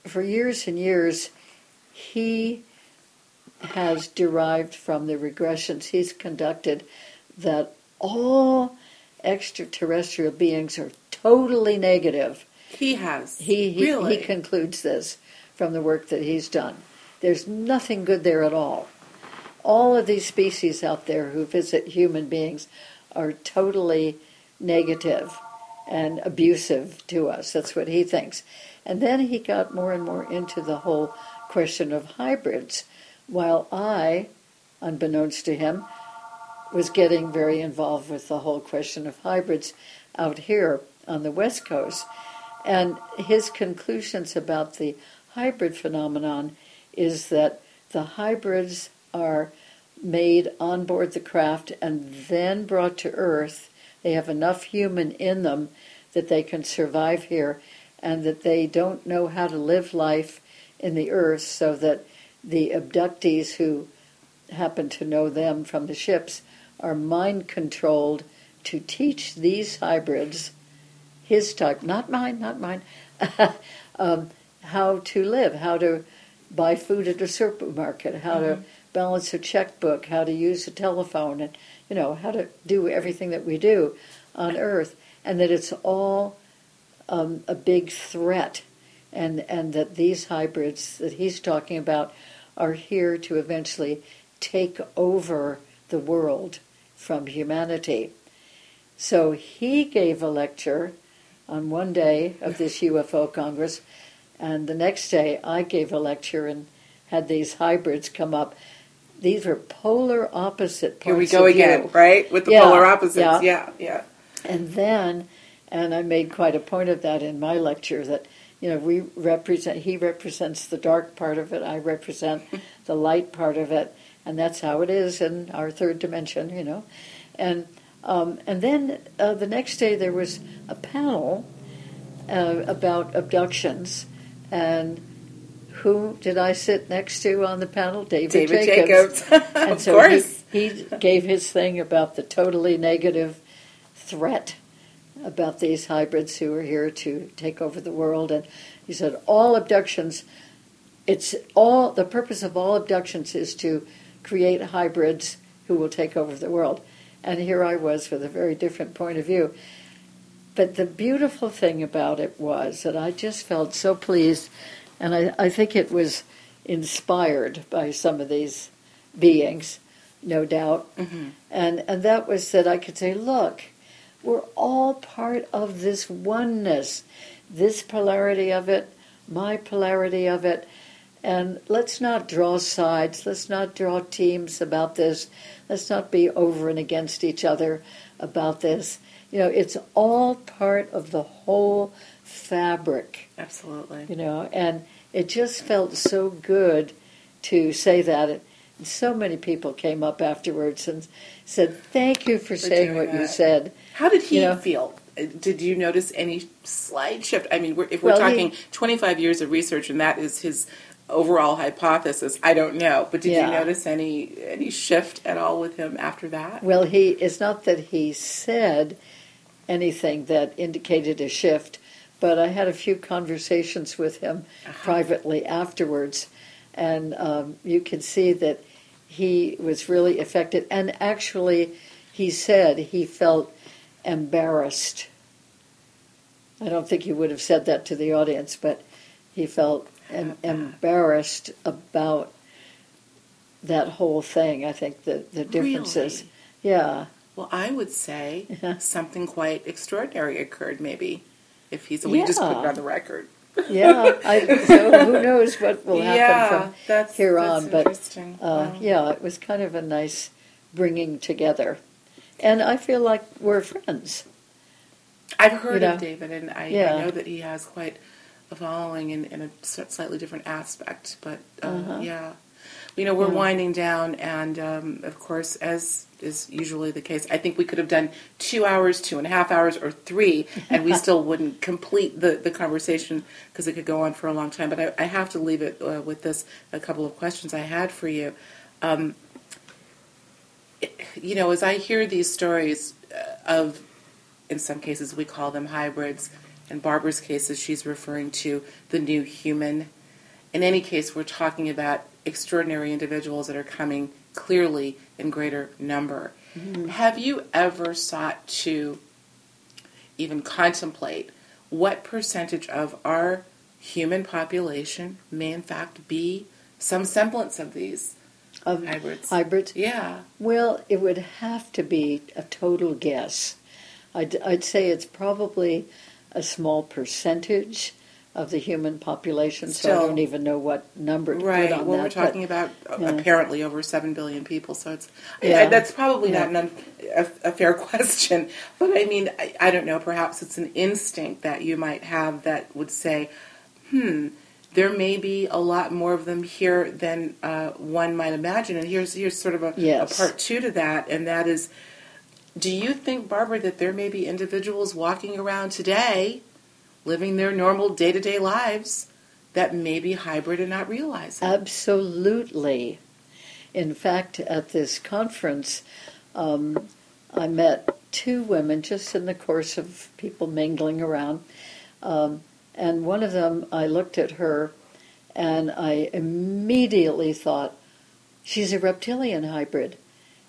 for years and years, he has derived from the regressions he's conducted that all extraterrestrial beings are totally negative. He has. He, he, really? he concludes this from the work that he's done. There's nothing good there at all. All of these species out there who visit human beings are totally negative and abusive to us. That's what he thinks. And then he got more and more into the whole question of hybrids, while I, unbeknownst to him, was getting very involved with the whole question of hybrids out here on the West Coast. And his conclusions about the hybrid phenomenon is that the hybrids are made on board the craft and then brought to Earth. They have enough human in them that they can survive here and that they don't know how to live life in the Earth, so that the abductees who happen to know them from the ships are mind controlled to teach these hybrids, his type, not mine, not mine, um, how to live, how to buy food at a supermarket, how mm-hmm. to balance a checkbook, how to use a telephone, and you know how to do everything that we do on Earth, and that it's all um, a big threat, and and that these hybrids that he's talking about are here to eventually take over the world from humanity. So he gave a lecture on one day of this UFO Congress, and the next day I gave a lecture and had these hybrids come up. These are polar opposite Here we go again, view. right? With the yeah, polar opposites. Yeah. yeah, yeah. And then, and I made quite a point of that in my lecture that you know we represent he represents the dark part of it i represent the light part of it and that's how it is in our third dimension you know and um, and then uh, the next day there was a panel uh, about abductions and who did I sit next to on the panel? David, David Jacobs. Jacobs. and of so course. He, he gave his thing about the totally negative threat about these hybrids who are here to take over the world. And he said all abductions, it's all the purpose of all abductions is to create hybrids who will take over the world. And here I was with a very different point of view. But the beautiful thing about it was that I just felt so pleased, and I, I think it was inspired by some of these beings, no doubt. Mm-hmm. And, and that was that I could say, look, we're all part of this oneness, this polarity of it, my polarity of it. And let's not draw sides, let's not draw teams about this, let's not be over and against each other about this. You know, it's all part of the whole fabric. Absolutely. You know, and it just felt so good to say that. And so many people came up afterwards and said, "Thank you for, for saying what that. you said." How did he you know, feel? Did you notice any slight shift? I mean, if we're well, talking he, 25 years of research, and that is his overall hypothesis, I don't know. But did yeah. you notice any any shift at all with him after that? Well, he it's not that he said anything that indicated a shift, but I had a few conversations with him uh-huh. privately afterwards, and um, you can see that he was really affected. And actually, he said he felt embarrassed. I don't think he would have said that to the audience, but he felt em- embarrassed about that whole thing. I think the the differences. Really? Yeah. Well, I would say something quite extraordinary occurred. Maybe if he's we yeah. just put it on the record. yeah, I, so who knows what will happen yeah, from that's, here that's on? But uh, wow. yeah, it was kind of a nice bringing together, and I feel like we're friends. I've heard you know? of David, and I, yeah. I, know that he has quite a following in, in a slightly different aspect. But uh, uh-huh. yeah, you know, we're yeah. winding down, and um, of course, as is usually the case, I think we could have done two hours, two and a half hours, or three, and we still wouldn't complete the, the conversation because it could go on for a long time. But I, I have to leave it uh, with this a couple of questions I had for you. Um, you know, as I hear these stories uh, of, in some cases, we call them hybrids. In Barbara's cases, she's referring to the new human. In any case, we're talking about extraordinary individuals that are coming clearly in greater number. Mm-hmm. Have you ever sought to even contemplate what percentage of our human population may in fact be some semblance of these of hybrids? Hybrids? Yeah. Well, it would have to be a total guess. I'd, I'd say it's probably a small percentage of the human population, Still, so I don't even know what number to right. put on well, that. we're talking about yeah. apparently over seven billion people, so it's yeah. that's probably yeah. not an, a, a, fair question. But I mean, I, I don't know. Perhaps it's an instinct that you might have that would say, "Hmm, there may be a lot more of them here than uh, one might imagine." And here's here's sort of a, yes. a part two to that, and that is, do you think, Barbara, that there may be individuals walking around today? living their normal day to day lives that may be hybrid and not realize it. Absolutely. In fact, at this conference, um, I met two women just in the course of people mingling around. Um, and one of them, I looked at her and I immediately thought, she's a reptilian hybrid.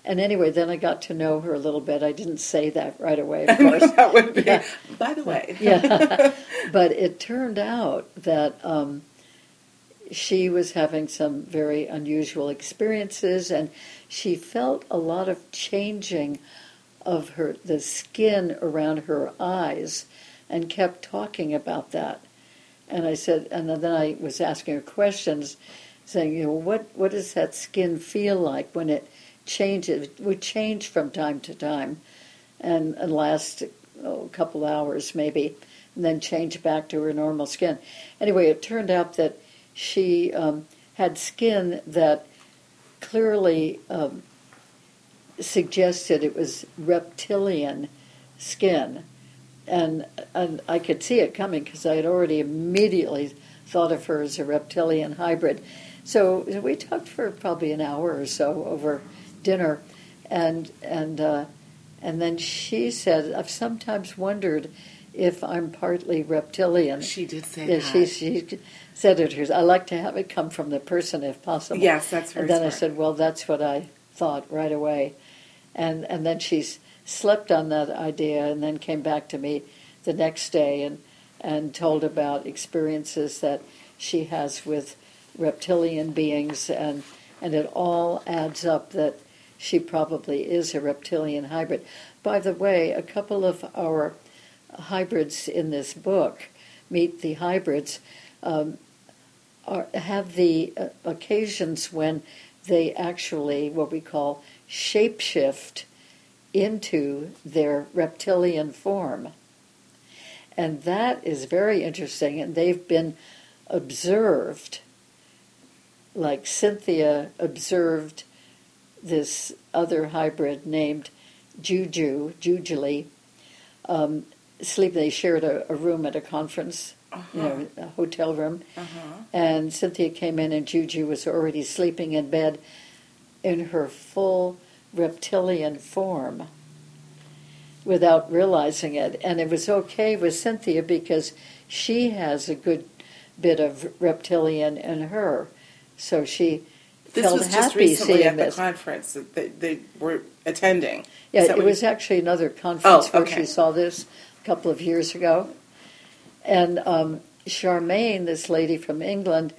And anyway, then I got to know her a little bit. I didn't say that right away, of course. that would be, yeah. by the way. yeah. But it turned out that um, she was having some very unusual experiences, and she felt a lot of changing of her the skin around her eyes, and kept talking about that. And I said, and then I was asking her questions, saying, you know, what what does that skin feel like when it changes? It would change from time to time, and, and last oh, a couple hours maybe, and then change back to her normal skin. Anyway, it turned out that she um, had skin that clearly um, suggested it was reptilian skin. And, and I could see it coming because I had already immediately thought of her as a reptilian hybrid. So we talked for probably an hour or so over dinner, and and uh, and then she said, "I've sometimes wondered if I'm partly reptilian." She did say yeah, that. She, she said it herself. I like to have it come from the person if possible. Yes, that's very And then smart. I said, "Well, that's what I thought right away," and and then she's slept on that idea, and then came back to me the next day and and told about experiences that she has with reptilian beings, and and it all adds up that she probably is a reptilian hybrid. By the way, a couple of our hybrids in this book, Meet the Hybrids, um, are, have the uh, occasions when they actually, what we call, shapeshift into their reptilian form. And that is very interesting, and they've been observed, like Cynthia observed this other hybrid named Juju, Jujuli, um, sleep. They shared a, a, room at a conference, uh-huh. you know, a hotel room, uh-huh. and Cynthia came in, and Juju was already sleeping in bed in her full reptilian form without realizing it. And it was okay with Cynthia because she has a good bit of reptilian in her. So she this felt was happy just recently at the this. conference that they, they were attending. Yeah, it was you- actually another conference Oh, where okay. she saw this a couple of years ago. And um, Charmaine, this lady from England,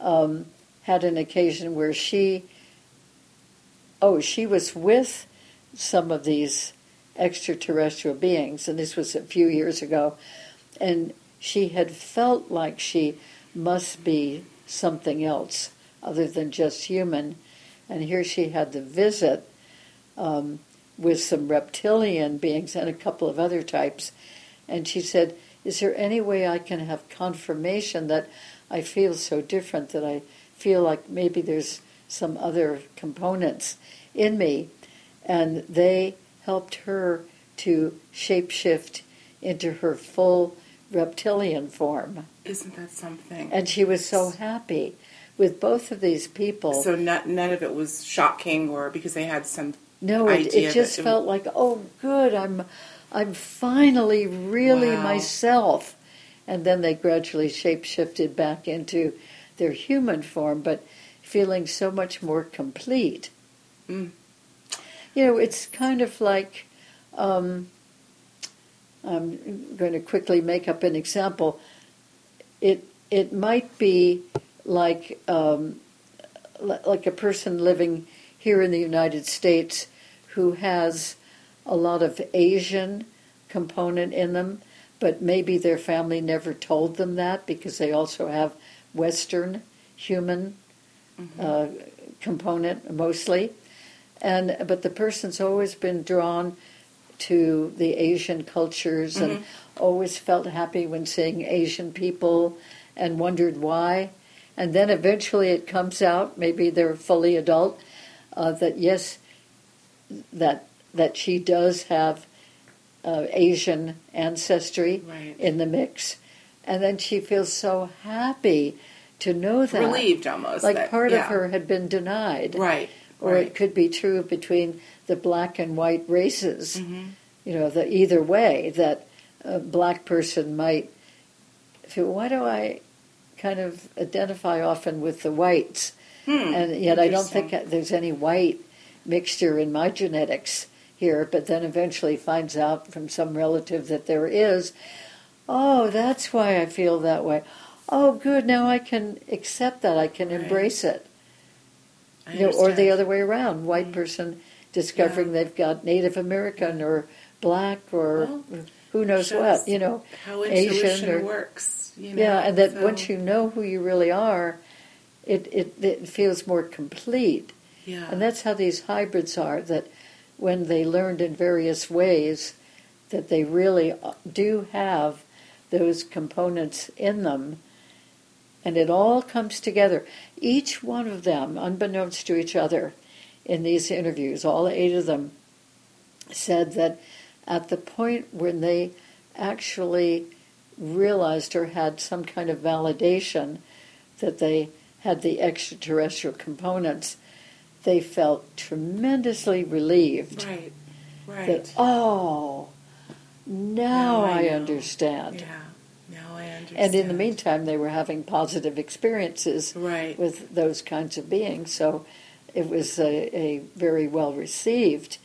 um, had an occasion where she, oh, she was with some of these extraterrestrial beings, and this was a few years ago, and she had felt like she must be something else other than just human. And here she had the visit um, with some reptilian beings and a couple of other types. And she said, Is there any way I can have confirmation that I feel so different, that I feel like maybe there's some other components in me? And they helped her to shapeshift into her full reptilian form. Isn't that something? And she was so happy with both of these people. so not, none of it was shocking, or because they had some. no, it, idea it just it- felt like, oh, good, I'm, I'm finally really Wow. myself. And then they gradually shapeshifted back into their human form, but feeling so much more complete. Mm. You know, it's kind of like um, I'm going to quickly make up an example. It it might be like um, like a person living here in the United States who has a lot of Asian component in them, but maybe their family never told them that because they also have Western human mm-hmm. uh, component mostly, and but the person's always been drawn to the Asian cultures mm-hmm. and always felt happy when seeing Asian people and wondered why. And then eventually it comes out, maybe they're fully adult, uh, that yes, that that she does have uh, Asian ancestry right. in the mix, and then she feels so happy to know that relieved almost like that, part yeah. of her had been denied, right? Or right. it could be true between the black and white races. Mm-hmm. You know, the either way that a black person might feel. Why do I kind of identify often with the whites? Hmm. And yet, I don't think there's any white mixture in my genetics here. But then eventually finds out from some relative that there is. Oh, that's why I feel that way. Oh, good. Now I can accept that. I can right. embrace it. You know, or the other way around. White Mm. person discovering Yeah. they've got Native American or black or Well, who knows what. You know, how Asian intuition or- works. You know? yeah, and that So, once you know who you really are, it, it it feels more complete. yeah, And that's how these hybrids are. That when they learned in various ways, that they really uh, do have those components in them, and it all comes together. Each one of them, unbeknownst to each other, in these interviews, all eight of them said that at the point when they actually realized or had some kind of validation that they had the extraterrestrial components, they felt tremendously relieved right, right. that, oh, now I I, understand. yeah, now I understand. And in the meantime, they were having positive experiences right, with those kinds of beings. So it was a, a very well received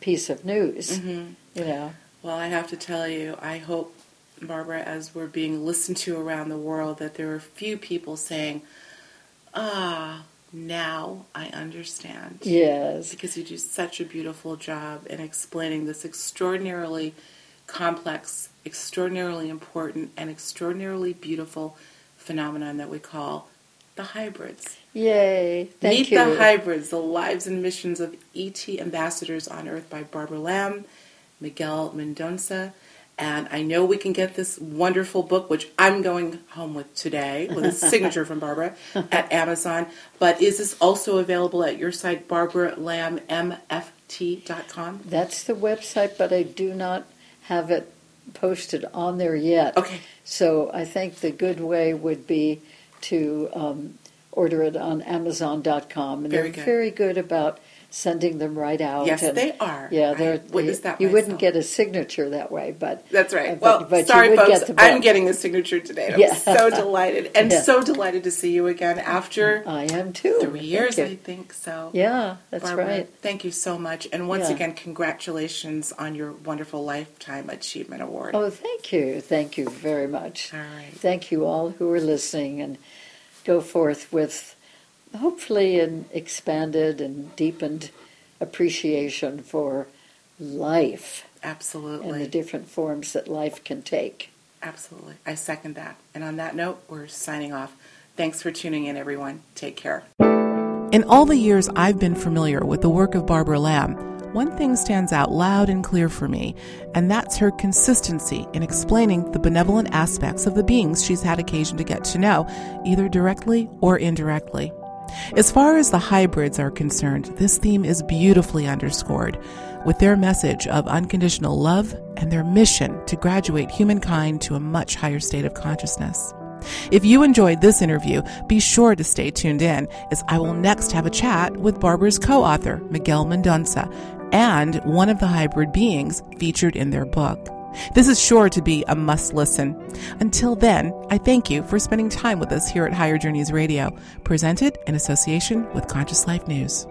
piece of news. hmm You know, Well, I have to tell you, I hope, Barbara, as we're being listened to around the world, that there are a few people saying, ah, now I understand. yes, Because you do such a beautiful job in explaining this extraordinarily complex, extraordinarily important, and extraordinarily beautiful phenomenon that we call the hybrids. yay! Thank Meet you. the Hybrids, the lives and missions of ET ambassadors on Earth by Barbara Lamb, Miguel Mendonça. And I know we can get this wonderful book, which I'm going home with today, with a signature from Barbara, at Amazon. But is this also available at your site, barbaralambmft.com? That's the website, but I do not have it posted on there yet. Okay. So I think the good way would be to um, order it on Amazon.com, and Very they're good. very good about sending them right out. Yes, and, they are. Yeah, they're. witnessed that you wouldn't get a signature that way, but That's right. Uh, well, but- but you sorry, folks. get I'm getting a signature today. I'm Yeah. so delighted, and Yeah. so delighted to see you again after I am too. three years. I think. So, Yeah, that's Barbara, right. Thank you so much, and once Yeah. again, congratulations on your wonderful lifetime achievement award. Oh, thank you. Thank you very much. All right. Thank you all who are listening and go forth with hopefully an expanded and deepened appreciation for life Absolutely. and the different forms that life can take. Absolutely. I second that. And on that note, we're signing off. Thanks for tuning in, everyone. Take care. In all the years I've been familiar with the work of Barbara Lamb, one thing stands out loud and clear for me, and that's her consistency in explaining the benevolent aspects of the beings she's had occasion to get to know, either directly or indirectly. As far as the hybrids are concerned, this theme is beautifully underscored with their message of unconditional love and their mission to graduate humankind to a much higher state of consciousness. If you enjoyed this interview, be sure to stay tuned in as I will next have a chat with Barbara's co author, Miguel Mendonça, and one of the hybrid beings featured in their book. This is sure to be a must listen. Until then, I thank you for spending time with us here at Higher Journeys Radio, presented in association with Conscious Life News.